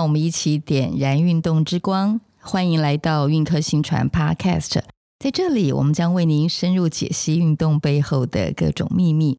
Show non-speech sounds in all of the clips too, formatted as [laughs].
让我们一起点燃运动之光。欢迎来到运科薪传 Podcast，在这里我们将为您深入解析运动背后的各种秘密，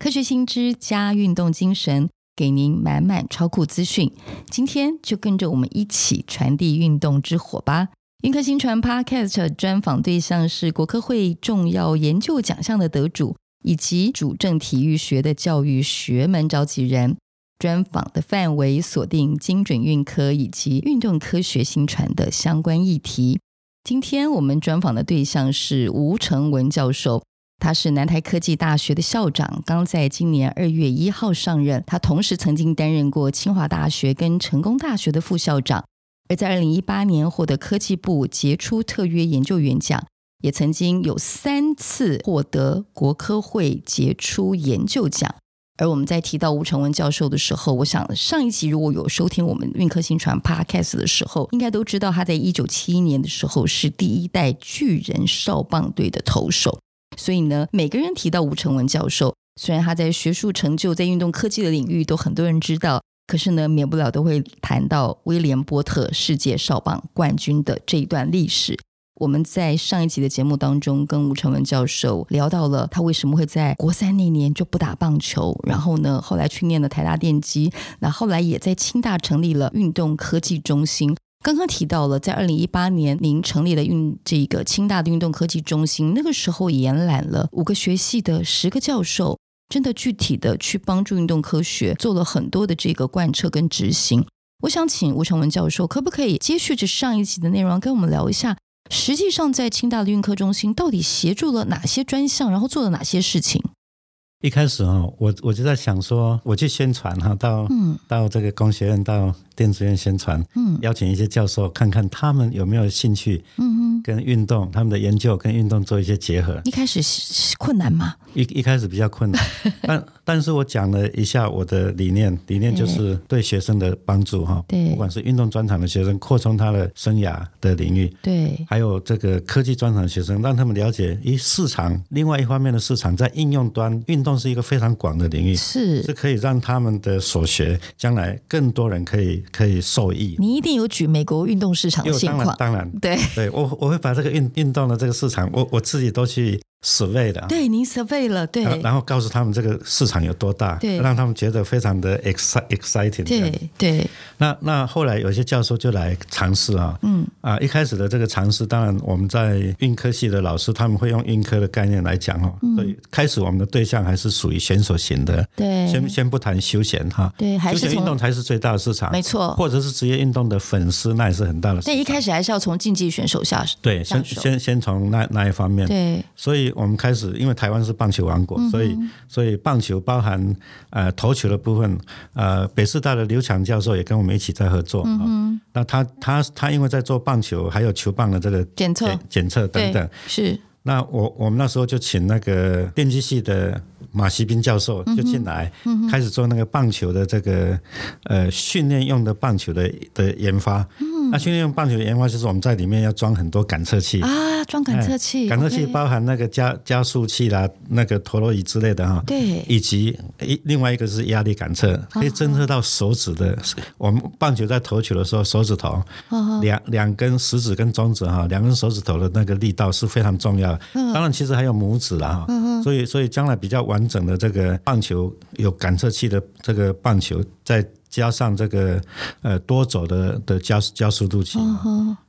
科学新知加运动精神，给您满满超酷资讯。今天就跟着我们一起传递运动之火吧！运科薪传 Podcast 专访对象是国科会重要研究奖项的得主，以及主政体育学的教育学门召集人。专访的范围锁定精准运科以及运动科学新传的相关议题。今天我们专访的对象是吴成文教授，他是南台科技大学的校长，刚在今年二月一号上任。他同时曾经担任过清华大学跟成功大学的副校长，而在二零一八年获得科技部杰出特约研究员奖，也曾经有三次获得国科会杰出研究奖。而我们在提到吴成文教授的时候，我想上一集如果有收听我们运科新传 Podcast 的时候，应该都知道他在一九七一年的时候是第一代巨人少棒队的投手。所以呢，每个人提到吴成文教授，虽然他在学术成就、在运动科技的领域都很多人知道，可是呢，免不了都会谈到威廉波特世界少棒冠军的这一段历史。我们在上一集的节目当中，跟吴成文教授聊到了他为什么会在国三那年就不打棒球，然后呢，后来去念了台大电机，那后来也在清大成立了运动科技中心。刚刚提到了，在二零一八年您成立了运这个清大的运动科技中心，那个时候延揽了五个学系的十个教授，真的具体的去帮助运动科学做了很多的这个贯彻跟执行。我想请吴成文教授，可不可以接续着上一集的内容，跟我们聊一下？实际上，在清大的运科中心到底协助了哪些专项，然后做了哪些事情？一开始啊，我我就在想说，我去宣传哈，到嗯，到这个工学院到。电子院宣传，嗯，邀请一些教授看看他们有没有兴趣，嗯哼，跟运动他们的研究跟运动做一些结合。一开始困难吗？一一开始比较困难，[laughs] 但但是我讲了一下我的理念，理念就是对学生的帮助哈，对，不管是运动专场的学生扩充他的生涯的领域，对，还有这个科技专场的学生，让他们了解一市场，另外一方面的市场在应用端，运动是一个非常广的领域，是是可以让他们的所学将来更多人可以。可以受益。你一定有举美国运动市场的现况，当然，当然，对，对我我我会把这个运运动的这个市场，我我自己都去。Survey 的，对，您 survey 了，对，然后告诉他们这个市场有多大，对，让他们觉得非常的 exciting，对对。那那后来有些教授就来尝试啊，嗯。啊，一开始的这个尝试，当然我们在运科系的老师他们会用运科的概念来讲哦，所以开始我们的对象还是属于选手型的，对，先先不谈休闲哈，对，休闲运动才是最大的市场，没错，或者是职业运动的粉丝那也是很大的市场，对，一开始还是要从竞技选手下手，对，先先先从那那一方面，对，所以。我们开始，因为台湾是棒球王国，嗯、所以所以棒球包含呃投球的部分，呃北师大的刘强教授也跟我们一起在合作。嗯、哦，那他他他因为在做棒球还有球棒的这个检测。检测等等，是。那我我们那时候就请那个电机系的马锡斌教授就进来，嗯嗯、开始做那个棒球的这个呃训练用的棒球的的研发。那训练用棒球的研发就是我们在里面要装很多感测器啊，装感测器，感测器包含那个加加速器啦，那个陀螺仪之类的哈，对，以及一另外一个是压力感测，可以侦测到手指的。我们棒球在投球的时候，手指头两两根食指跟中指哈，两根手指头的那个力道是非常重要的。当然，其实还有拇指啦哈，所以所以将来比较完整的这个棒球有感测器的这个棒球在。加上这个呃多轴的的加加速度器，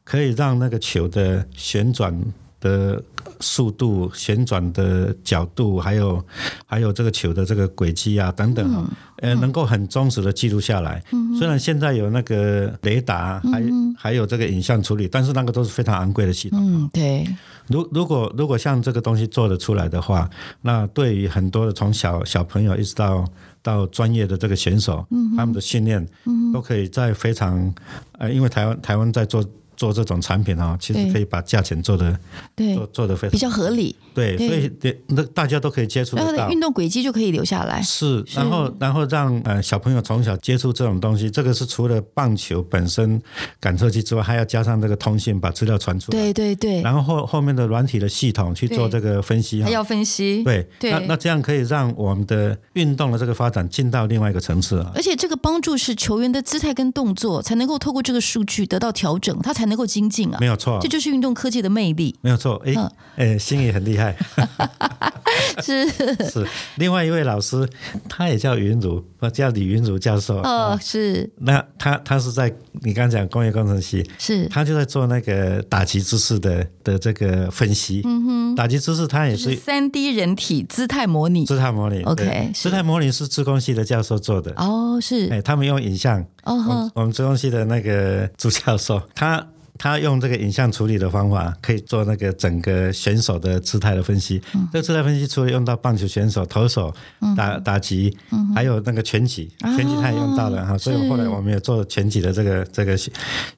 可以让那个球的旋转的速度、旋转的角度，还有还有这个球的这个轨迹啊等等，呃，能够很忠实的记录下来。虽然现在有那个雷达，还还有这个影像处理，但是那个都是非常昂贵的系统。嗯，对。如如果如果像这个东西做得出来的话，那对于很多的从小小朋友一直到到专业的这个选手，嗯、他们的训练都可以在非常呃，因为台湾台湾在做做这种产品啊，其实可以把价钱做的对做做的非常比较合理。对，所以那大家都可以接触得到，运动轨迹就可以留下来。是，然后然后让呃小朋友从小接触这种东西，这个是除了棒球本身感测器之外，还要加上这个通信把资料传出来。对对对。然后后后面的软体的系统去做这个分析，还要分析。对对。那那这样可以让我们的运动的这个发展进到另外一个层次啊。而且这个帮助是球员的姿态跟动作才能够透过这个数据得到调整，他才能够精进啊。没有错，这就是运动科技的魅力。没有错，哎哎，心也很厉害。[laughs] 是是，另外一位老师，他也叫云儒，叫李云茹教授。哦，是。那他他是在你刚刚讲工业工程系，是，他就在做那个打击姿势的的这个分析。嗯哼，打击姿势他也是三 D 人体姿态模拟。姿态模拟，OK，姿态模拟是资工系的教授做的。哦，是。哎，他们用影像。哦，我们资工系的那个朱教授，他。他用这个影像处理的方法，可以做那个整个选手的姿态的分析。嗯、这个姿态分析除了用到棒球选手、投手打打击，嗯、还有那个拳击，拳击他也用到了哈。哦、所以后来我们也做拳击的这个这个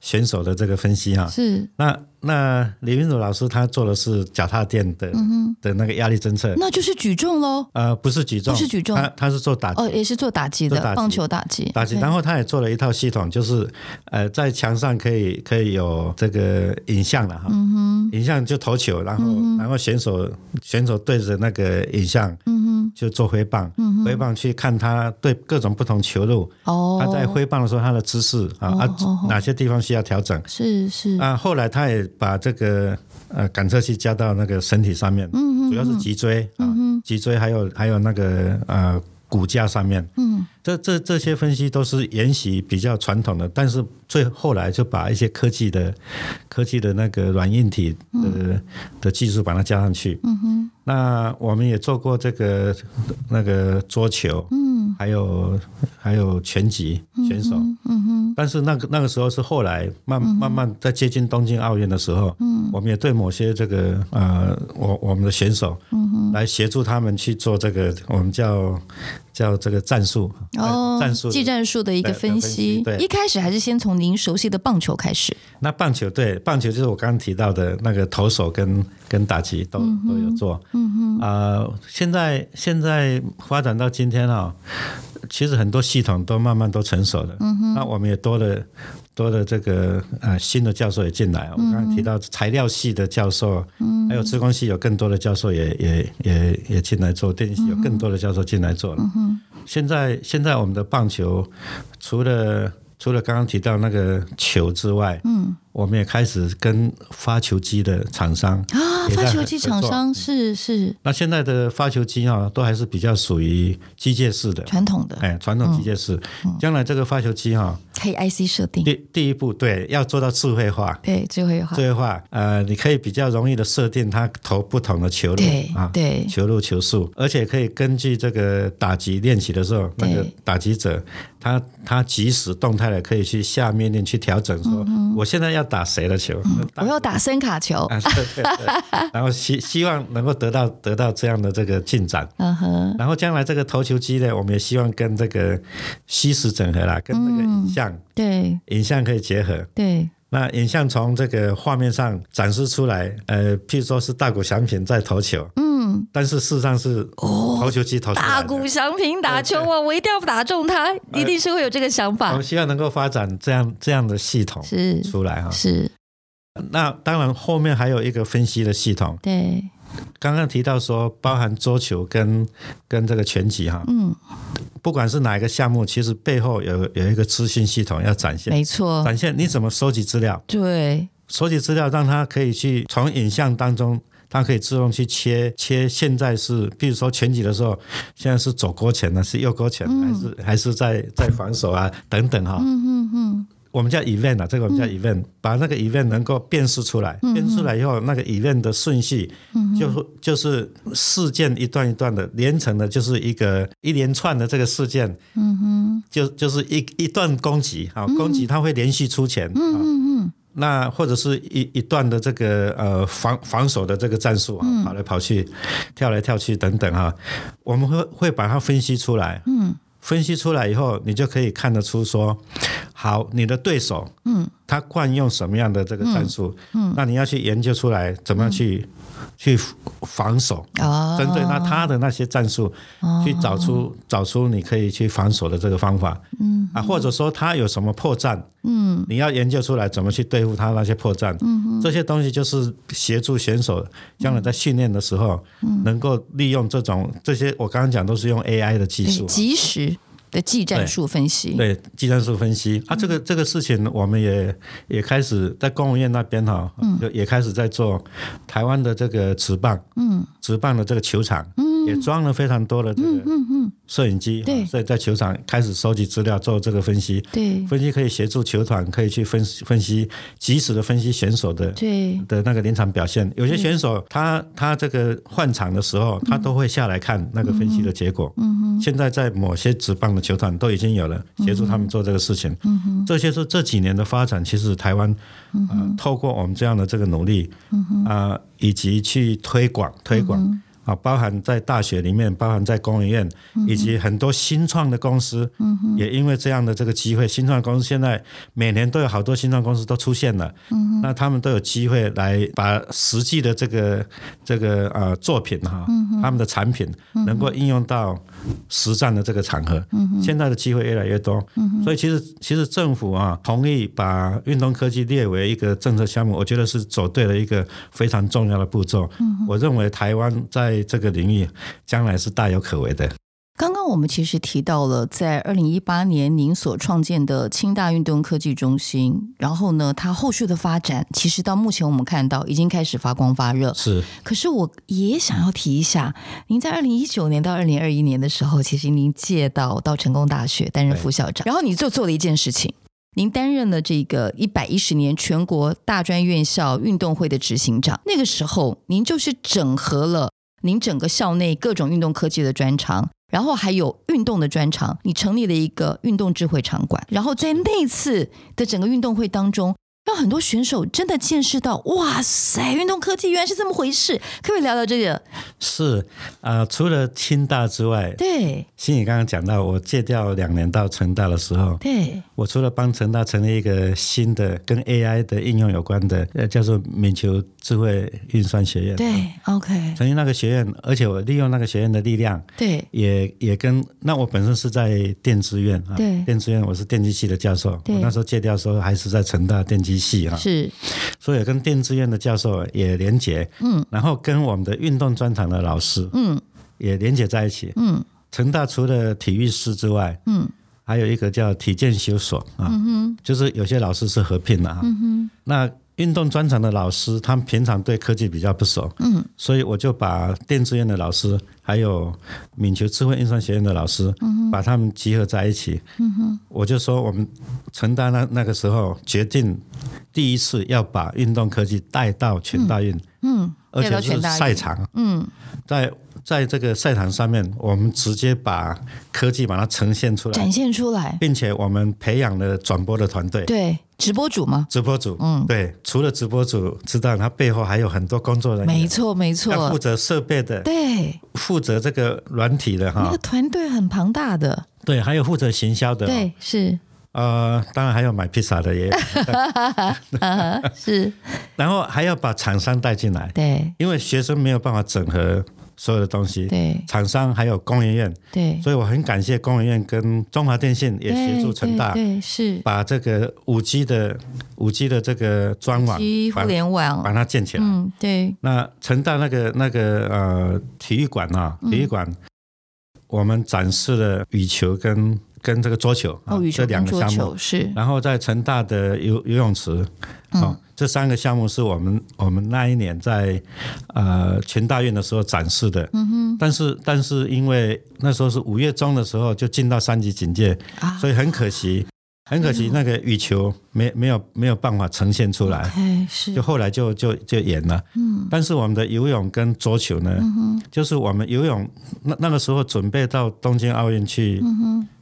选手的这个分析哈。是那。那李云儒老师他做的是脚踏垫的、嗯、的那个压力侦测，那就是举重喽？呃，不是举重，不是举重，他他是做打击，哦，也是做打击的，棒球打击，打击。然后他也做了一套系统，就是呃，在墙上可以可以有这个影像了哈，嗯、影像就投球，然后、嗯、然后选手选手对着那个影像，嗯哼，就做挥棒，挥棒去看他对各种不同球路，哦，他在挥棒的时候他的姿势啊、哦、啊，哪些地方需要调整？是是。啊，后来他也把这个。呃，感测器加到那个身体上面，主要是脊椎啊，脊椎还有还有那个呃骨架上面，嗯，这这这些分析都是沿袭比较传统的，但是最后来就把一些科技的科技的那个软硬体的、嗯、的技术把它加上去，嗯哼，那我们也做过这个那个桌球，嗯，还有还有拳击选手，嗯哼。嗯哼但是那个那个时候是后来慢慢慢在接近东京奥运的时候，嗯，我们也对某些这个呃，我我们的选手，嗯哼，来协助他们去做这个我们叫叫这个战术哦，战术技战术的一个分析。对，一开始还是先从您熟悉的棒球开始。那棒球对棒球就是我刚刚提到的那个投手跟跟打击都都有做，嗯哼，啊，现在现在发展到今天啊。其实很多系统都慢慢都成熟了，嗯、哼那我们也多了多的这个呃新的教授也进来。我刚刚提到材料系的教授，嗯、还有资工系有更多的教授也也也也进来做，电机系有更多的教授进来做了。嗯、哼现在现在我们的棒球除了除了刚刚提到那个球之外，嗯。我们也开始跟发球机的厂商啊，发球机厂商是是。那现在的发球机啊，都还是比较属于机械式的，传统的，哎，传统机械式。将来这个发球机哈，可以 IC 设定。第第一步，对，要做到智慧化，对，智慧化，智慧化。呃，你可以比较容易的设定它投不同的球路啊，对，球路球速，而且可以根据这个打击练习的时候，那个打击者他他即时动态的可以去下命令去调整，说我现在要。打谁的球？嗯、我要打声卡球。啊、对对对，[laughs] 然后希希望能够得到得到这样的这个进展。嗯哼。然后将来这个投球机呢，我们也希望跟这个虚实整合啦，跟那个影像，嗯、对，影像可以结合。对。那影像从这个画面上展示出来，呃，譬如说是大谷翔平在投球。嗯。但是事实上是投球机投出来、哦、大谷翔平打球啊，我一定要打中他，一定是会有这个想法。我们希望能够发展这样这样的系统是出来哈。是。那当然，后面还有一个分析的系统。对。刚刚提到说，包含桌球跟跟这个拳击哈。嗯。不管是哪一个项目，其实背后有有一个资讯系统要展现。没错。展现你怎么收集资料？对。收集资料，让他可以去从影像当中。它可以自动去切切，现在是，比如说拳击的时候，现在是左勾拳呢，是右勾拳，还是还是在在防守啊，等等哈。嗯嗯嗯。我们叫 event 啊，这个我们叫 event，把那个 event 能够辨识出来，辨识出来以后，那个 event 的顺序，就就是事件一段一段的连成的，就是一个一连串的这个事件。嗯哼。就就是一一段攻击啊，攻击它会连续出拳。那或者是一一段的这个呃防防守的这个战术啊，跑来跑去，跳来跳去等等哈，我们会会把它分析出来。嗯，分析出来以后，你就可以看得出说，好，你的对手，嗯，他惯用什么样的这个战术，嗯，嗯，那你要去研究出来怎么样去。去防守，针对那他的那些战术，去找出找出你可以去防守的这个方法，嗯。啊，或者说他有什么破绽，嗯，你要研究出来怎么去对付他那些破绽，嗯，这些东西就是协助选手将来在训练的时候，能够利用这种这些我刚刚讲都是用 AI 的技术，即时。的技战术分析，对，对技战术分析。啊，这个这个事情我们也也开始在公务院那边哈，就也开始在做台湾的这个职棒，嗯，职棒的这个球场，嗯，也装了非常多的这个摄影机，对，所以在球场开始收集资料，做这个分析，对，分析可以协助球团可以去分析分析，及时的分析选手的对。的那个临场表现。有些选手他他这个换场的时候，他都会下来看那个分析的结果。嗯。哼，现在在某些职棒的球团都已经有了协助他们做这个事情，嗯哼，这些是这几年的发展。其实台湾，呃，透过我们这样的这个努力，嗯哼，啊，以及去推广推广。啊，包含在大学里面，包含在工研院，以及很多新创的公司，嗯、也因为这样的这个机会，新创公司现在每年都有好多新创公司都出现了，嗯、那他们都有机会来把实际的这个这个呃作品哈，嗯、他们的产品能够应用到实战的这个场合，现在的机会越来越多，所以其实其实政府啊同意把运动科技列为一个政策项目，我觉得是走对了一个非常重要的步骤。嗯、我认为台湾在这个领域将来是大有可为的。刚刚我们其实提到了，在二零一八年您所创建的清大运动科技中心，然后呢，它后续的发展，其实到目前我们看到已经开始发光发热。是，可是我也想要提一下，您在二零一九年到二零二一年的时候，其实您借到到成功大学担任副校长，然后你就做了一件事情。您担任了这个一百一十年全国大专院校运动会的执行长，那个时候您就是整合了您整个校内各种运动科技的专长，然后还有运动的专场，你成立了一个运动智慧场馆，然后在那次的整个运动会当中。让很多选手真的见识到，哇塞，运动科技原来是这么回事。可不可以聊聊这个？是啊、呃，除了清大之外，对，欣怡刚刚讲到，我借调两年到成大的时候，对，我除了帮成大成立一个新的跟 AI 的应用有关的，呃，叫做敏球智慧运算学院，对，OK，成立那个学院，而且我利用那个学院的力量，对，也也跟那我本身是在电子院啊，对，电子院我是电机系的教授，对，我那时候借调的时候还是在成大电机。系哈。是，所以跟电子院的教授也连结，嗯，然后跟我们的运动专场的老师，嗯，也连结在一起，嗯，成大除了体育师之外，嗯，还有一个叫体健修所啊，嗯，就是有些老师是合并的啊，嗯，那。运动专长的老师，他们平常对科技比较不熟，嗯，所以我就把电子院的老师，还有闽球智慧运算学院的老师，嗯，把他们集合在一起，嗯哼，我就说我们承担那那个时候决定第一次要把运动科技带到全大运，嗯，嗯，而且是赛场，嗯，在。在这个赛场上面，我们直接把科技把它呈现出来，展现出来，并且我们培养了转播的团队，对，直播主吗？直播主，嗯，对，除了直播主知道，他背后还有很多工作人员，没错，没错，要负责设备的，对，负责这个软体的哈，那个团队很庞大的，对，还有负责行销的，对，是，呃，当然还有买披萨的也有，[laughs] 是，然后还要把厂商带进来，对，因为学生没有办法整合。所有的东西，对，厂商还有工研院，对，所以我很感谢工研院跟中华电信也协助成大，对，是。把这个五 G 的五 G 的这个专网，互联网。把它建起来，嗯，对。那成大那个那个呃体育馆啊，体育馆，我们展示了羽球跟跟这个桌球，哦，羽球跟桌球是，然后在成大的游游泳池，嗯。这三个项目是我们我们那一年在呃全大运的时候展示的，嗯哼。但是但是因为那时候是五月中的时候就进到三级警戒，啊、所以很可惜，很可惜那个羽球没没有没有办法呈现出来。就后来就就就演了，嗯。但是我们的游泳跟桌球呢，嗯、就是我们游泳那那个时候准备到东京奥运去，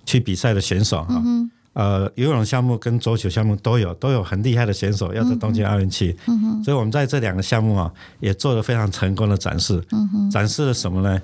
去比赛的选手哈。嗯呃，游泳项目跟桌球项目都有，都有很厉害的选手要在东京奥运去，嗯，所以我们在这两个项目啊，也做了非常成功的展示。嗯，展示了什么呢？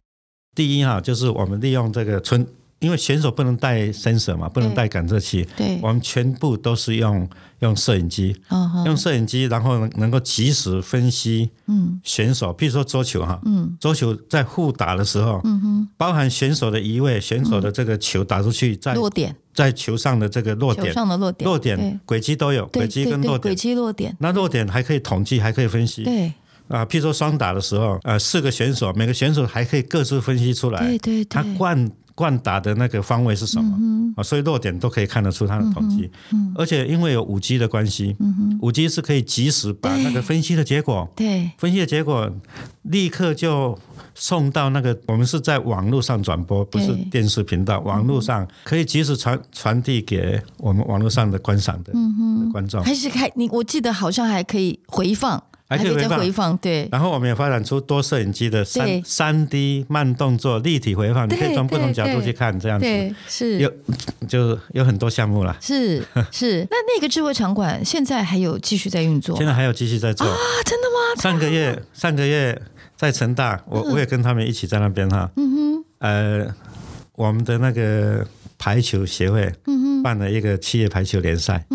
第一哈，就是我们利用这个春因为选手不能带 sensor 嘛，不能带感测器，对，我们全部都是用用摄影机，哦、用摄影机，然后能能够及时分析，嗯，选手，譬如说桌球哈，嗯，桌球在互打的时候，嗯哼，包含选手的移位，选手的这个球打出去在落点，在球上的这个落点，球上的落点，落点轨迹都有，轨迹跟落点，轨迹落点，那落点还可以统计，还可以分析，对，啊，譬如说双打的时候，呃，四个选手，每个选手还可以各自分析出来，对对对，他灌。灌打的那个方位是什么啊？所以落点都可以看得出它的统计。而且因为有五 G 的关系，五 G 是可以及时把那个分析的结果，对分析的结果立刻就送到那个我们是在网络上转播，不是电视频道，网络上可以及时传传递给我们网络上的观赏的，嗯、哼的观众。还是开你，我记得好像还可以回放。还可以再回放，对。然后我们也发展出多摄影机的三三 D 慢动作立体回放，你可以从不同角度去看，这样子。是。有就有很多项目了。是是。那那个智慧场馆现在还有继续在运作？现在还有继续在做啊？真的吗？上个月上个月在成大，我我也跟他们一起在那边哈。嗯哼。呃，我们的那个排球协会嗯哼办了一个企业排球联赛。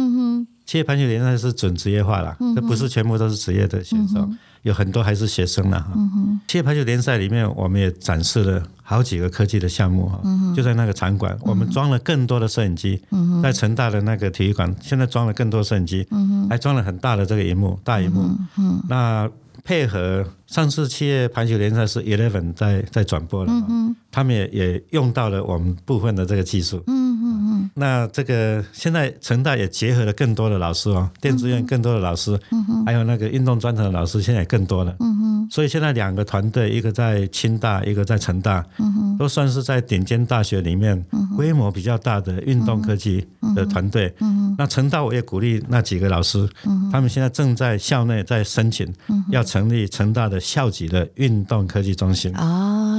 企业排球联赛是准职业化了，这、不是全部都是职业的选手，嗯、有很多还是学生了哈。嗯、哼。企业排球联赛里面，我们也展示了好几个科技的项目哈，嗯、就在那个场馆，我们装了更多的摄影机，嗯、在成大的那个体育馆，现在装了更多摄影机，嗯、还装了很大的这个荧幕，大荧幕。那配合上次企业排球联赛是 Eleven 在在转播了，嗯、他们也也用到了我们部分的这个技术。嗯那这个现在成大也结合了更多的老师哦，电子院更多的老师，嗯、还有那个运动专长的老师，现在也更多了。嗯、哼。所以现在两个团队，一个在清大，一个在成大，都算是在顶尖大学里面规模比较大的运动科技的团队。那成大我也鼓励那几个老师，他们现在正在校内在申请，要成立成大的校级的运动科技中心。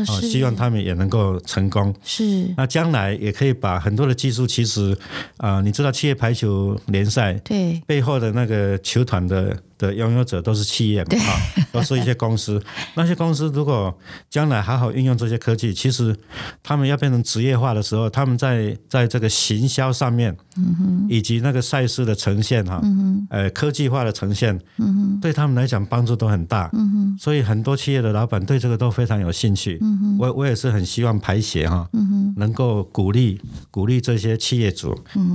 啊、哦，希望他们也能够成功。是，那将来也可以把很多的技术。其实，啊、呃，你知道企业排球联赛对背后的那个球团的的拥有者都是企业嘛，哈都是一些公司。[laughs] 那些公司如果将来好好运用这些科技，其实他们要变成职业化的时候，他们在在这个行销上面，嗯、以及那个赛事的呈现哈，嗯、呃，科技化的呈现，嗯、对他们来讲帮助都很大。嗯、所以很多企业的老板对这个都非常有兴趣。嗯、我我也是很希望排协哈，嗯、能够鼓励鼓励这些企业主，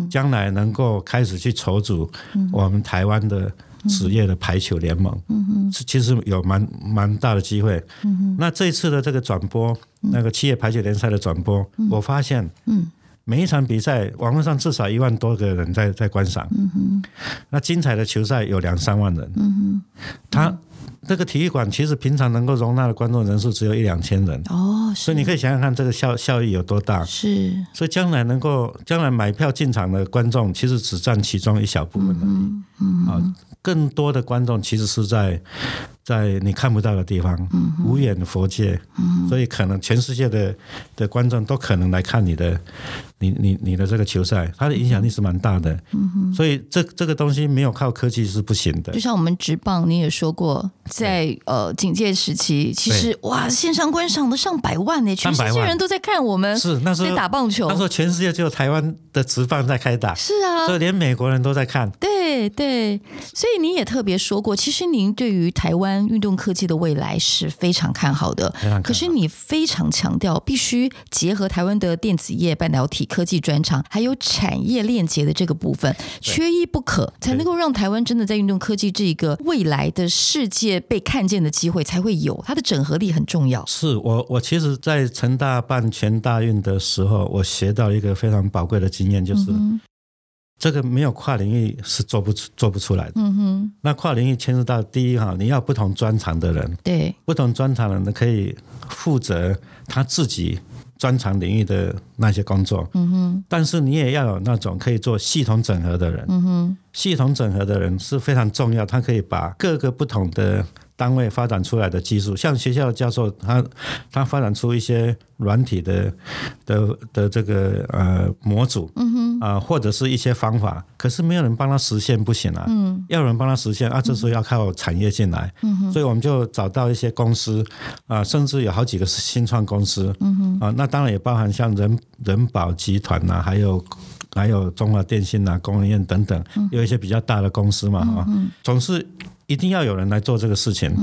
将来能够开始去筹组我们台湾的。职业的排球联盟，嗯哼，其实有蛮蛮大的机会。嗯哼，那这一次的这个转播，那个企业排球联赛的转播，嗯、我发现，嗯，每一场比赛网络上至少一万多个人在在观赏。嗯哼，那精彩的球赛有两三万人。嗯哼，他。这个体育馆其实平常能够容纳的观众人数只有一两千人哦，所以你可以想想看这个效效益有多大。是，所以将来能够将来买票进场的观众其实只占其中一小部分而已。嗯，嗯啊，更多的观众其实是在在你看不到的地方，无远佛界，嗯、所以可能全世界的的观众都可能来看你的。你你你的这个球赛，它的影响力是蛮大的，所以这这个东西没有靠科技是不行的。就像我们直棒，你也说过，在呃警戒时期，其实哇，线上观赏的上百万呢，全世界人都在看我们，是那时候在打棒球，那时候全世界只有台湾的直棒在开打，是啊，所以连美国人都在看，对对，所以你也特别说过，其实您对于台湾运动科技的未来是非常看好的，可是你非常强调必须结合台湾的电子业、半导体。科技专长还有产业链接的这个部分，缺一不可，才能够让台湾真的在运动科技这个未来的世界被看见的机会才会有。它的整合力很重要。是我，我其实，在成大办全大运的时候，我学到一个非常宝贵的经验，就是、这个没有跨领域是做不出、做不出来的。嗯哼，那跨领域牵涉到第一哈，你要不同专长的人，对，不同专长的人可以负责他自己。专长领域的那些工作，嗯哼，但是你也要有那种可以做系统整合的人，嗯哼，系统整合的人是非常重要，他可以把各个不同的单位发展出来的技术，像学校的教授，他他发展出一些软体的的的这个呃模组，嗯哼。啊、呃，或者是一些方法，可是没有人帮他实现，不行啊。嗯，要有人帮他实现啊，这时候要靠产业进来。嗯哼，所以我们就找到一些公司啊、呃，甚至有好几个是新创公司。嗯哼，啊、呃，那当然也包含像人人保集团呐、啊，还有还有中华电信呐、啊、工研院等等，有一些比较大的公司嘛，哈、嗯，总是。一定要有人来做这个事情，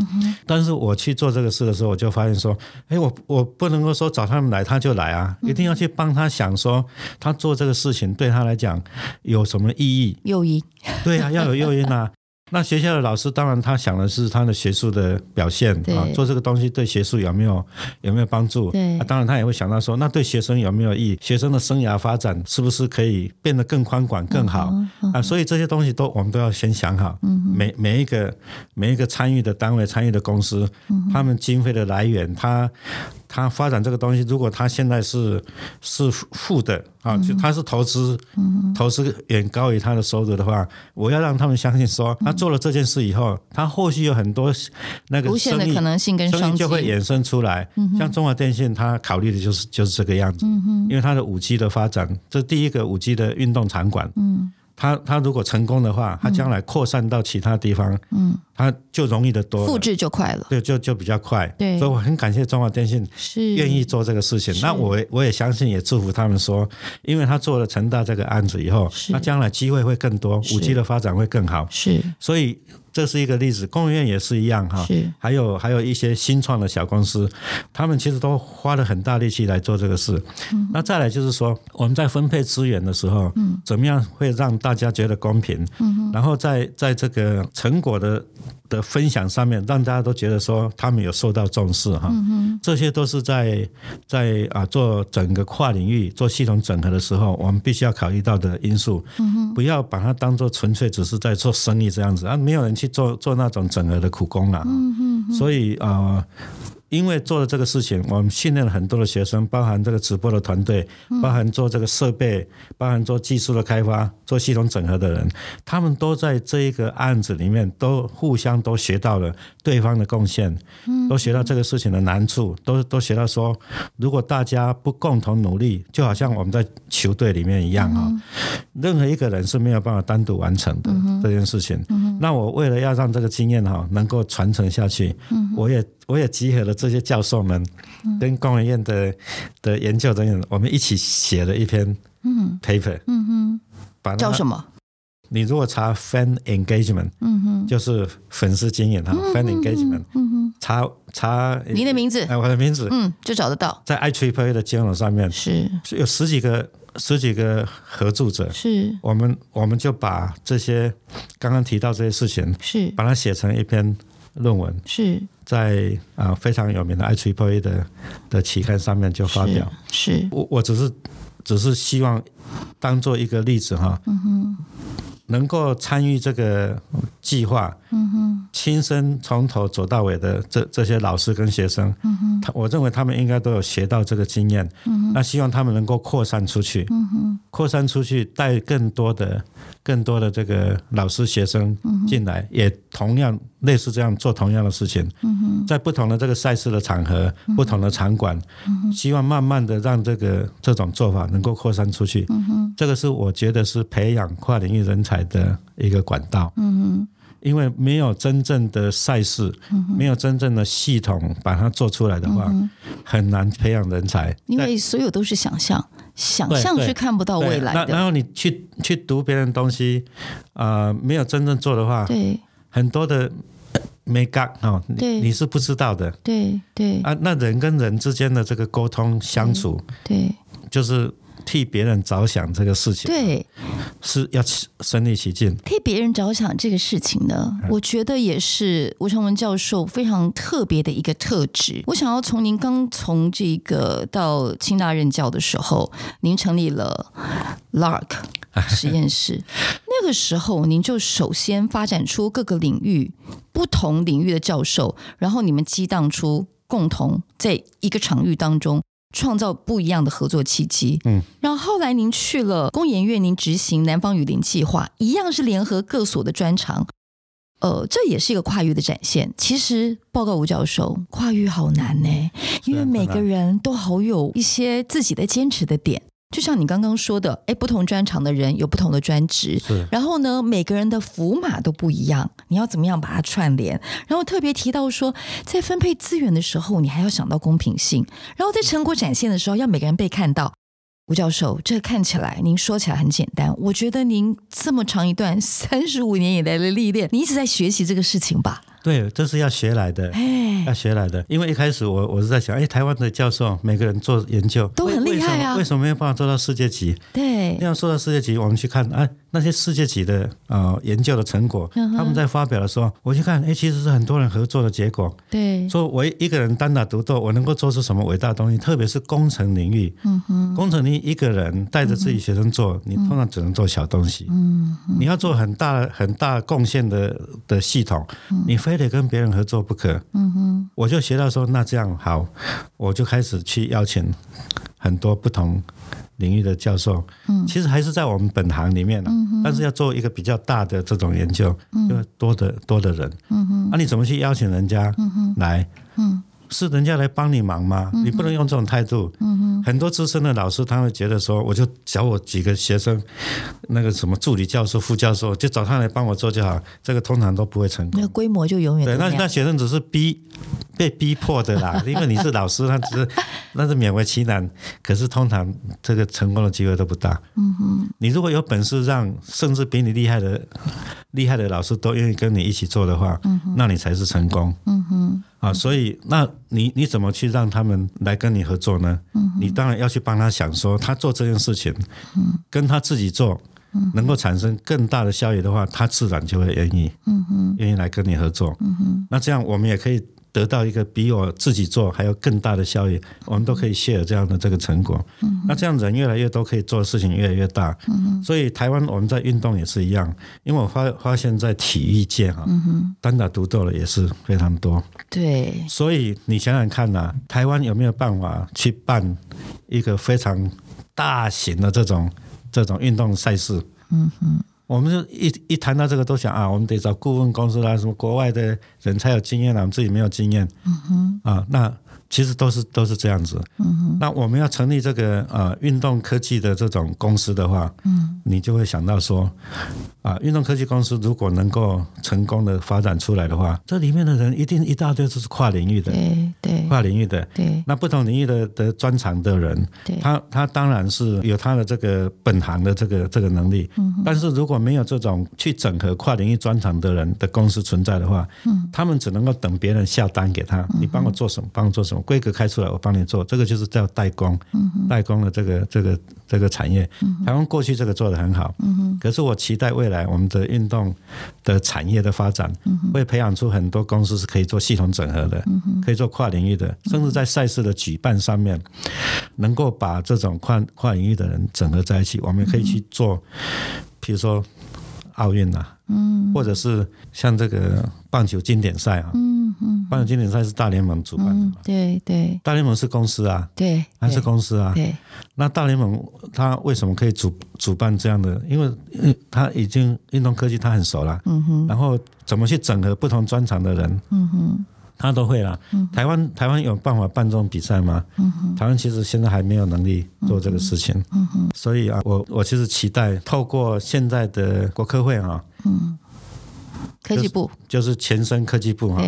但是我去做这个事的时候，我就发现说，哎，我我不能够说找他们来他就来啊，一定要去帮他想说，他做这个事情对他来讲有什么意义？诱因，对啊，要有诱因啊。那学校的老师当然他想的是他的学术的表现啊，做这个东西对学术有没有有没有帮助？对，啊，当然他也会想到说，那对学生有没有意义？学生的生涯发展是不是可以变得更宽广、更好啊？所以这些东西都我们都要先想好。每每一个每一个参与的单位、参与的公司，他们经费的来源，他。他发展这个东西，如果他现在是是负的啊，就他是投资，投资远高于他的收入的话，我要让他们相信说，他做了这件事以后，他后续有很多那个无限的可能性跟生意就会衍生出来。像中华电信，他考虑的就是就是这个样子，因为他的五 G 的发展，这第一个五 G 的运动场馆。他他如果成功的话，他将来扩散到其他地方，嗯，他就容易的多，复制就快了，对，就就比较快。对，所以我很感谢中华电信是愿意做这个事情。那我我也相信，也祝福他们说，因为他做了成大这个案子以后，那将来机会会更多，五 G 的发展会更好。是，所以。这是一个例子，工研院也是一样哈，是。还有还有一些新创的小公司，他们其实都花了很大力气来做这个事。嗯、那再来就是说，我们在分配资源的时候，嗯、怎么样会让大家觉得公平？嗯、然后在在这个成果的。的分享上面，让大家都觉得说他们有受到重视哈，嗯、这些都是在在啊做整个跨领域做系统整合的时候，我们必须要考虑到的因素，嗯、不要把它当做纯粹只是在做生意这样子啊，没有人去做做那种整合的苦工了，所以啊。呃因为做了这个事情，我们训练了很多的学生，包含这个直播的团队，包含做这个设备，包含做技术的开发、做系统整合的人，他们都在这一个案子里面，都互相都学到了对方的贡献，都学到这个事情的难处，都都学到说，如果大家不共同努力，就好像我们在球队里面一样啊，任何一个人是没有办法单独完成的这件事情。那我为了要让这个经验哈能够传承下去，我也。我也集合了这些教授们，跟工研院的的研究人员，我们一起写了一篇 paper，嗯哼，把它叫什么？你如果查 fan engagement，嗯哼，就是粉丝经验哈，fan engagement，嗯哼，查查你的名字，哎，我的名字，嗯，就找得到，在 IEEE 的金融上面是。有十几个十几个合著者，是。我们我们就把这些刚刚提到这些事情，是。把它写成一篇。论文。是在啊非常有名的 IEEE 的的期刊上面就发表。是，是。我我只是只是希望当做一个例子哈，嗯哼，能够参与这个计划，嗯哼，亲身从头走到尾的这这些老师跟学生，嗯哼，他我认为他们应该都有学到这个经验，嗯哼，那希望他们能够扩散出去，嗯哼，扩散出去带更多的。更多的这个老师学生进来，也同样类似这样做同样的事情，在不同的这个赛事的场合、不同的场馆，希望慢慢的让这个这种做法能够扩散出去。这个是我觉得是培养跨领域人才的一个管道。因为没有真正的赛事，没有真正的系统把它做出来的话，很难培养人才。因为所有都是想象。想象是看不到未来的。然后你去去读别人东西，啊、呃，没有真正做的话，对，很多的没干哦，对，你是不知道的。对对啊，那人跟人之间的这个沟通相处，对，对就是。替别人着想这个事情，对，是要身历其境。替别人着想这个事情呢，我觉得也是吴承文教授非常特别的一个特质。我想要从您刚从这个到清大任教的时候，您成立了 Lark [laughs] 实验室，那个时候您就首先发展出各个领域不同领域的教授，然后你们激荡出共同在一个场域当中。创造不一样的合作契机。嗯，然后后来您去了工研院，您执行南方雨林计划，一样是联合各所的专长。呃，这也是一个跨域的展现。其实报告吴教授，跨域好难呢，因为每个人都好有一些自己的坚持的点。就像你刚刚说的，哎，不同专长的人有不同的专职，然后呢，每个人的符码都不一样，你要怎么样把它串联？然后特别提到说，在分配资源的时候，你还要想到公平性。然后在成果展现的时候，要每个人被看到。吴教授，这看起来您说起来很简单，我觉得您这么长一段三十五年以来的历练，你一直在学习这个事情吧？对，这是要学来的，哎要学来的。因为一开始我我是在想，哎，台湾的教授每个人做研究都很厉害啊，为什么，为什么没有办法做到世界级？对，那样说到世界级，我们去看，哎，那些世界级的呃研究的成果，嗯、他们在发表的时候，我去看，哎，其实是很多人合作的结果。对，说我一个人单打独斗，我能够做出什么伟大的东西？特别是工程领域，嗯哼，工程领域一个人带着自己学生做，嗯、你通常只能做小东西。嗯，你要做很大很大贡献的的系统，你非得跟别人合作。不可，嗯哼，我就学到说，那这样好，我就开始去邀请很多不同领域的教授，嗯，其实还是在我们本行里面了，嗯哼，但是要做一个比较大的这种研究，嗯，就多的多的人，嗯哼，那你怎么去邀请人家来，嗯。是人家来帮你忙吗？你不能用这种态度。嗯哼，很多资深的老师他会觉得说，我就找我几个学生，那个什么助理教授、副教授，就找他来帮我做就好。这个通常都不会成功。那规模就永远对。那那学生只是逼被逼迫的啦，因为你是老师，他只是那是勉为其难。可是通常这个成功的机会都不大。嗯哼，你如果有本事让甚至比你厉害的厉害的老师都愿意跟你一起做的话，那你才是成功。嗯哼。啊，所以那你你怎么去让他们来跟你合作呢？嗯、你当然要去帮他想说，他做这件事情，嗯、跟他自己做，嗯、能够产生更大的效益的话，他自然就会愿意，嗯、哼愿意来跟你合作。嗯、哼那这样我们也可以。得到一个比我自己做还要更大的效益，我们都可以 share 这样的这个成果。嗯、那这样人越来越多，可以做的事情越来越大。嗯、所以台湾我们在运动也是一样，因为我发发现，在体育界哈，嗯、单打独斗的也是非常多。对，所以你想想看呐、啊，台湾有没有办法去办一个非常大型的这种这种运动赛事？嗯哼。我们就一一谈到这个，都想啊，我们得找顾问公司啦，什么国外的人才有经验啦，我们自己没有经验。嗯哼，啊，那。其实都是都是这样子。嗯哼。那我们要成立这个呃运动科技的这种公司的话，嗯，你就会想到说，啊，运动科技公司如果能够成功的发展出来的话，这里面的人一定一大堆都是跨领域的，对对，跨领域的，对。那不同领域的的专长的人，对，他他当然是有他的这个本行的这个这个能力。嗯哼。但是如果没有这种去整合跨领域专长的人的公司存在的话，嗯，他们只能够等别人下单给他，你帮我做什么，帮我做什么。规格开出来，我帮你做，这个就是叫代工，嗯、代工的这个这个这个产业。嗯、台湾过去这个做得很好，嗯、可是我期待未来我们的运动的产业的发展，嗯、会培养出很多公司是可以做系统整合的，嗯、可以做跨领域的，甚至在赛事的举办上面，能够把这种跨跨领域的人整合在一起，我们可以去做，比如说奥运呐，嗯、或者是像这个棒球经典赛啊。嗯棒球经典赛是大联盟主办的嘛？对对，大联盟是公司啊，对，还是公司啊？对。那大联盟它为什么可以主主办这样的？因为它已经运动科技它很熟了，嗯哼。然后怎么去整合不同专长的人，嗯哼，他都会了。台湾台湾有办法办这种比赛吗？嗯哼。台湾其实现在还没有能力做这个事情，嗯哼。所以啊，我我其实期待透过现在的国科会啊，嗯，科技部就是前身科技部哈。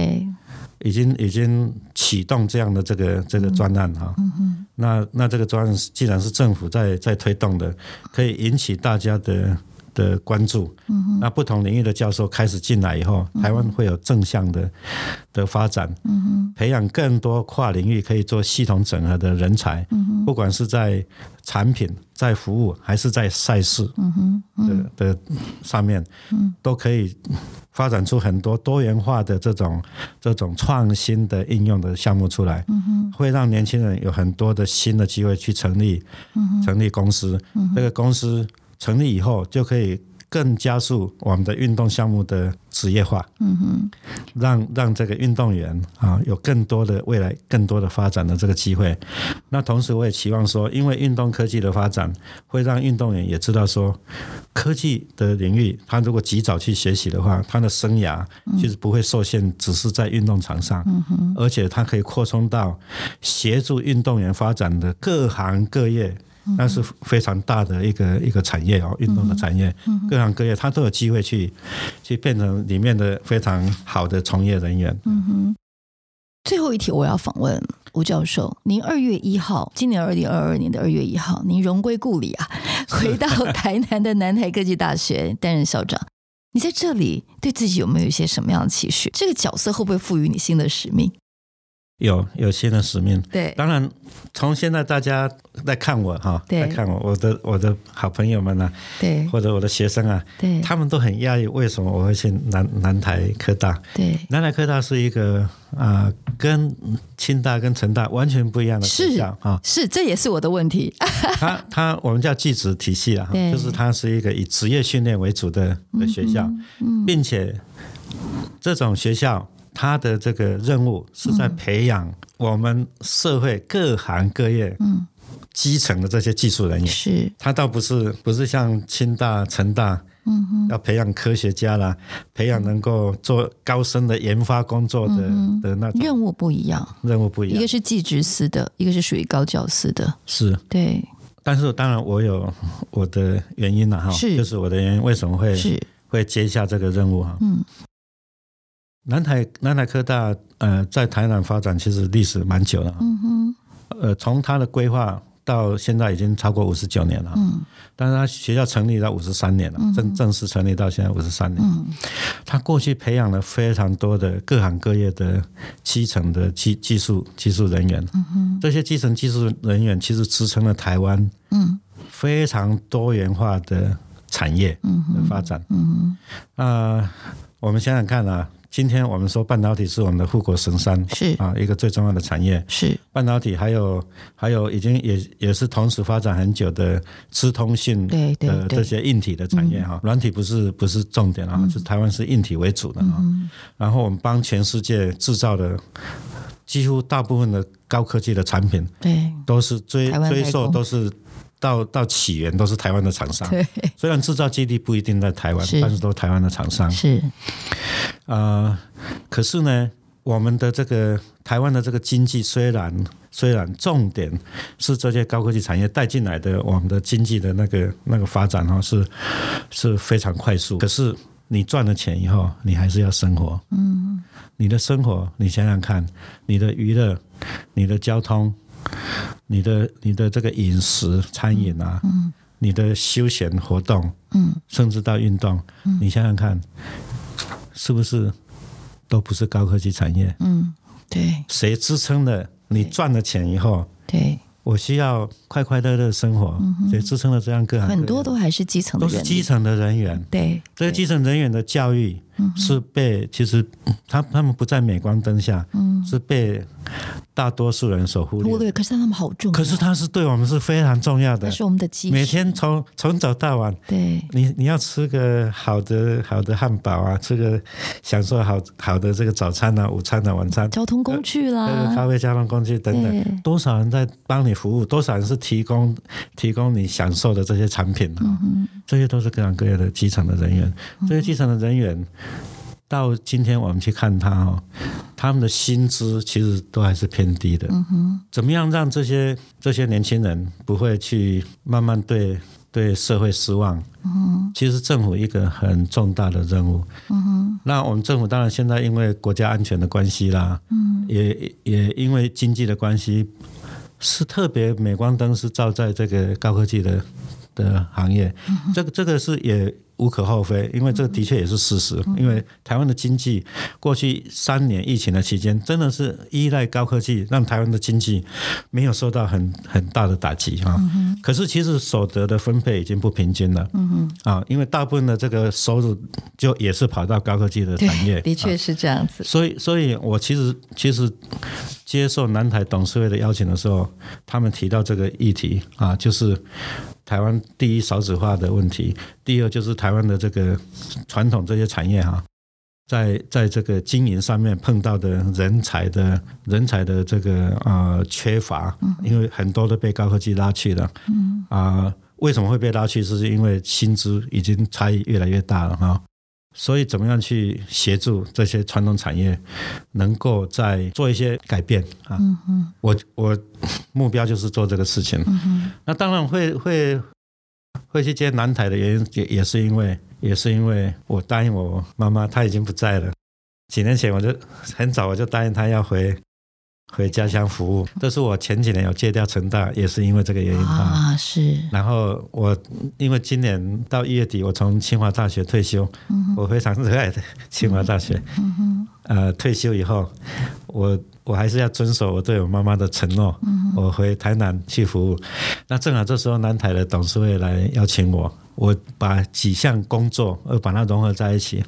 已经已经启动这样的这个这个专案哈，嗯嗯、那那这个专案既然是政府在在推动的，可以引起大家的的关注。嗯、那不同领域的教授开始进来以后，台湾会有正向的的发展，嗯、培养更多跨领域可以做系统整合的人才。嗯、不管是在产品、在服务还是在赛事的、的上面，都可以。发展出很多多元化的这种这种创新的应用的项目出来，嗯、会让年轻人有很多的新的机会去成立，嗯、成立公司。嗯、这个公司成立以后就可以。更加速我们的运动项目的职业化，嗯哼，让让这个运动员啊有更多的未来、更多的发展的这个机会。那同时，我也期望说，因为运动科技的发展，会让运动员也知道说，科技的领域，他如果及早去学习的话，他的生涯其实不会受限，只是在运动场上，嗯哼，而且他可以扩充到协助运动员发展的各行各业。那是非常大的一个一个产业哦，运动的产业，各行各业他都有机会去去变成里面的非常好的从业人员。嗯哼。最后一题，我要访问吴教授。您二月一号，今年二零二二年的二月一号，您荣归故里啊，[laughs] 回到台南的南台科技大学担任校长。你在这里对自己有没有一些什么样的期许？这个角色会不会赋予你新的使命？有有新的使命，对，当然从现在大家在看我哈，在看我，我的我的好朋友们呢、啊，对，或者我的学生啊，对，他们都很讶异为什么我会去南南台科大，对，南台科大是一个啊、呃，跟清大跟成大完全不一样的学校啊，是，这也是我的问题。他他我们叫技职体系啊，就是它是一个以职业训练为主的的学校，嗯，并且这种学校。他的这个任务是在培养我们社会各行各业基层的这些技术人员。是，他倒不是不是像清大、成大，要培养科学家啦，培养能够做高深的研发工作的的那种。任务不一样，任务不一样，一个是技职司的，一个是属于高教司的。是，对。但是当然我有我的原因了哈，是，就是我的原因为什么会是会接下这个任务哈？嗯。南台南台科大，呃，在台南发展其实历史蛮久了。嗯哼。呃，从它的规划到现在已经超过五十九年了。嗯。但是它学校成立到五十三年了，正正式成立到现在五十三年。嗯。它过去培养了非常多的各行各业的基层的技技术技术人员。嗯哼。这些基层技术人员其实支撑了台湾嗯非常多元化的产业的发展。嗯哼。那我们想想看啊。今天我们说半导体是我们的护国神山，是。啊，一个最重要的产业。是。半导体，还有还有已经也也是同时发展很久的资通讯的这些硬体的产业哈，软体不是不是重点啊，就台湾是硬体为主的啊。然后我们帮全世界制造的几乎大部分的高科技的产品，对，都是追追溯都是。到到起源都是台湾的厂商，虽然制造基地不一定在台湾，但是都是台湾的厂商。是，啊、呃，可是呢，我们的这个台湾的这个经济虽然虽然重点是这些高科技产业带进来的，我们的经济的那个那个发展哈是是非常快速。可是你赚了钱以后，你还是要生活。嗯，你的生活，你想想看，你的娱乐，你的交通。你的你的这个饮食餐饮啊，嗯，你的休闲活动，嗯，甚至到运动，嗯，你想想看，是不是都不是高科技产业？嗯，对。谁支撑的？你赚了钱以后，对。我需要快快乐乐生活，所以支撑了这样各行各业。很多都还是基层，都是基层的人员。对，这个基层人员的教育是被其实他他们不在镁光灯下，是被大多数人所忽略。忽略，可是他们好重要。可是他是对我们是非常重要的。是我们的基。每天从从早到晚，对，你你要吃个好的好的汉堡啊，吃个享受好好的这个早餐啊、午餐啊、晚餐。交通工具啦，咖啡交通工具等等，多少人在帮你。服务多少人是提供提供你享受的这些产品啊？嗯、这些都是各行各业的基层的人员。这些基层的人员到今天我们去看他哦，他们的薪资其实都还是偏低的。嗯、怎么样让这些这些年轻人不会去慢慢对对社会失望？嗯、其实政府一个很重大的任务。嗯、那我们政府当然现在因为国家安全的关系啦，嗯、也也因为经济的关系。是特别镁光灯是照在这个高科技的的行业，这个这个是也。无可厚非，因为这的确也是事实。因为台湾的经济过去三年疫情的期间，真的是依赖高科技，让台湾的经济没有受到很很大的打击哈。可是其实所得的分配已经不平均了。啊，因为大部分的这个收入就也是跑到高科技的产业。的确是这样子。所以，所以我其实其实接受南台董事会的邀请的时候，他们提到这个议题啊，就是。台湾第一少子化的问题，第二就是台湾的这个传统这些产业哈，在在这个经营上面碰到的人才的人才的这个呃缺乏，因为很多都被高科技拉去了，啊，为什么会被拉去？是因为薪资已经差异越来越大了哈。所以，怎么样去协助这些传统产业，能够再做一些改变啊？嗯我我目标就是做这个事情。嗯那当然会会会去接南台的原因也也是因为也是因为我答应我妈妈，她已经不在了。几年前我就很早我就答应她要回。回家乡服务，这是我前几年有戒掉成大，也是因为这个原因啊。是。然后我因为今年到一月底，我从清华大学退休，嗯、我非常热爱的清华大学。嗯哼。呃，退休以后，我我还是要遵守我对我妈妈的承诺。嗯。我回台南去服务，那正好这时候南台的董事会来邀请我，我把几项工作，呃，把它融合在一起，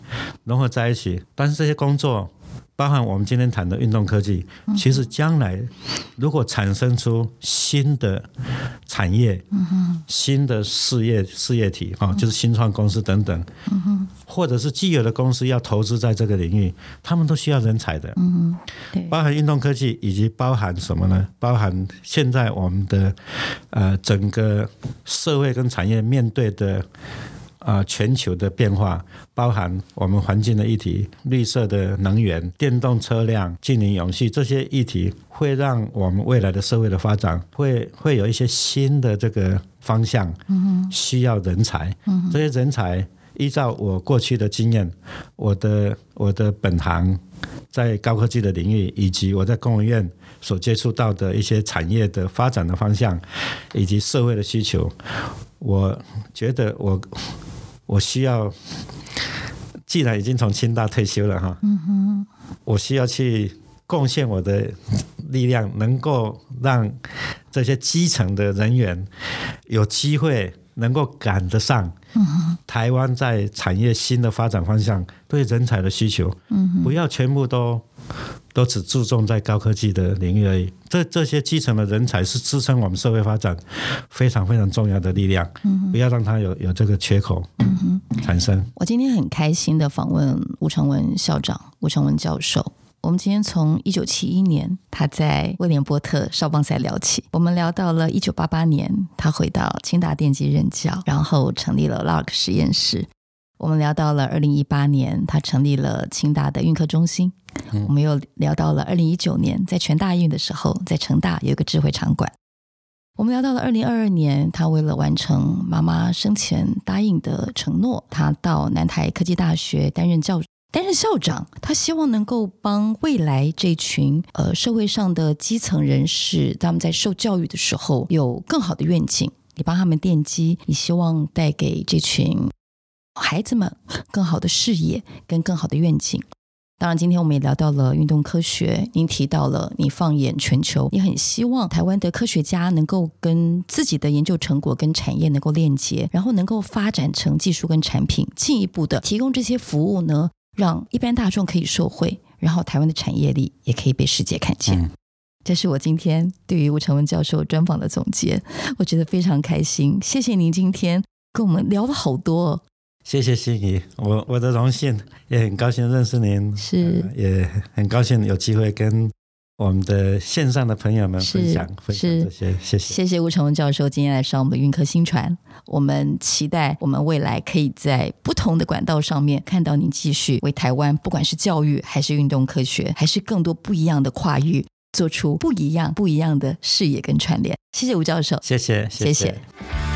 融合在一起。但是这些工作。包含我们今天谈的运动科技，其实将来如果产生出新的产业、新的事业事业体啊，就是新创公司等等，或者是既有的公司要投资在这个领域，他们都需要人才的。包含运动科技，以及包含什么呢？包含现在我们的呃整个社会跟产业面对的。啊，全球的变化包含我们环境的议题、绿色的能源、电动车辆、净零永续这些议题，会让我们未来的社会的发展会会有一些新的这个方向，需要人才。这些人才依照我过去的经验，我的我的本行在高科技的领域，以及我在工研院所接触到的一些产业的发展的方向，以及社会的需求，我觉得我。我需要，既然已经从清大退休了哈，我需要去贡献我的力量，能够让这些基层的人员有机会能够赶得上台湾在产业新的发展方向对人才的需求，不要全部都。都只注重在高科技的领域而已。这这些基层的人才是支撑我们社会发展非常非常重要的力量。嗯不要让他有有这个缺口产生。我今天很开心的访问吴成文校长、吴成文教授。我们今天从一九七一年他在威廉波特少棒赛聊起，我们聊到了一九八八年他回到清大电机任教，然后成立了 LARK 实验室。我们聊到了二零一八年，他成立了清大的运科中心。我们又聊到了二零一九年，在全大运的时候，在成大有一个智慧场馆。我们聊到了二零二二年，他为了完成妈妈生前答应的承诺，他到南台科技大学担任教担任校长。他希望能够帮未来这群呃社会上的基层人士，他们在受教育的时候有更好的愿景。你帮他们奠基，你希望带给这群。孩子们更好的视野跟更好的愿景。当然，今天我们也聊到了运动科学。您提到了，你放眼全球，你很希望台湾的科学家能够跟自己的研究成果跟产业能够链接，然后能够发展成技术跟产品，进一步的提供这些服务呢，让一般大众可以受惠，然后台湾的产业力也可以被世界看见。嗯、这是我今天对于吴成文教授专访的总结，我觉得非常开心。谢谢您今天跟我们聊了好多。谢谢心怡，我我的荣幸，也很高兴认识您，是、呃，也很高兴有机会跟我们的线上的朋友们分享分享这些，谢谢，谢谢吴成文教授今天来上我们的运科新传，我们期待我们未来可以在不同的管道上面看到您继续为台湾，不管是教育还是运动科学，还是更多不一样的跨域，做出不一样不一样的视野跟串联。谢谢吴教授，谢谢，谢谢。谢谢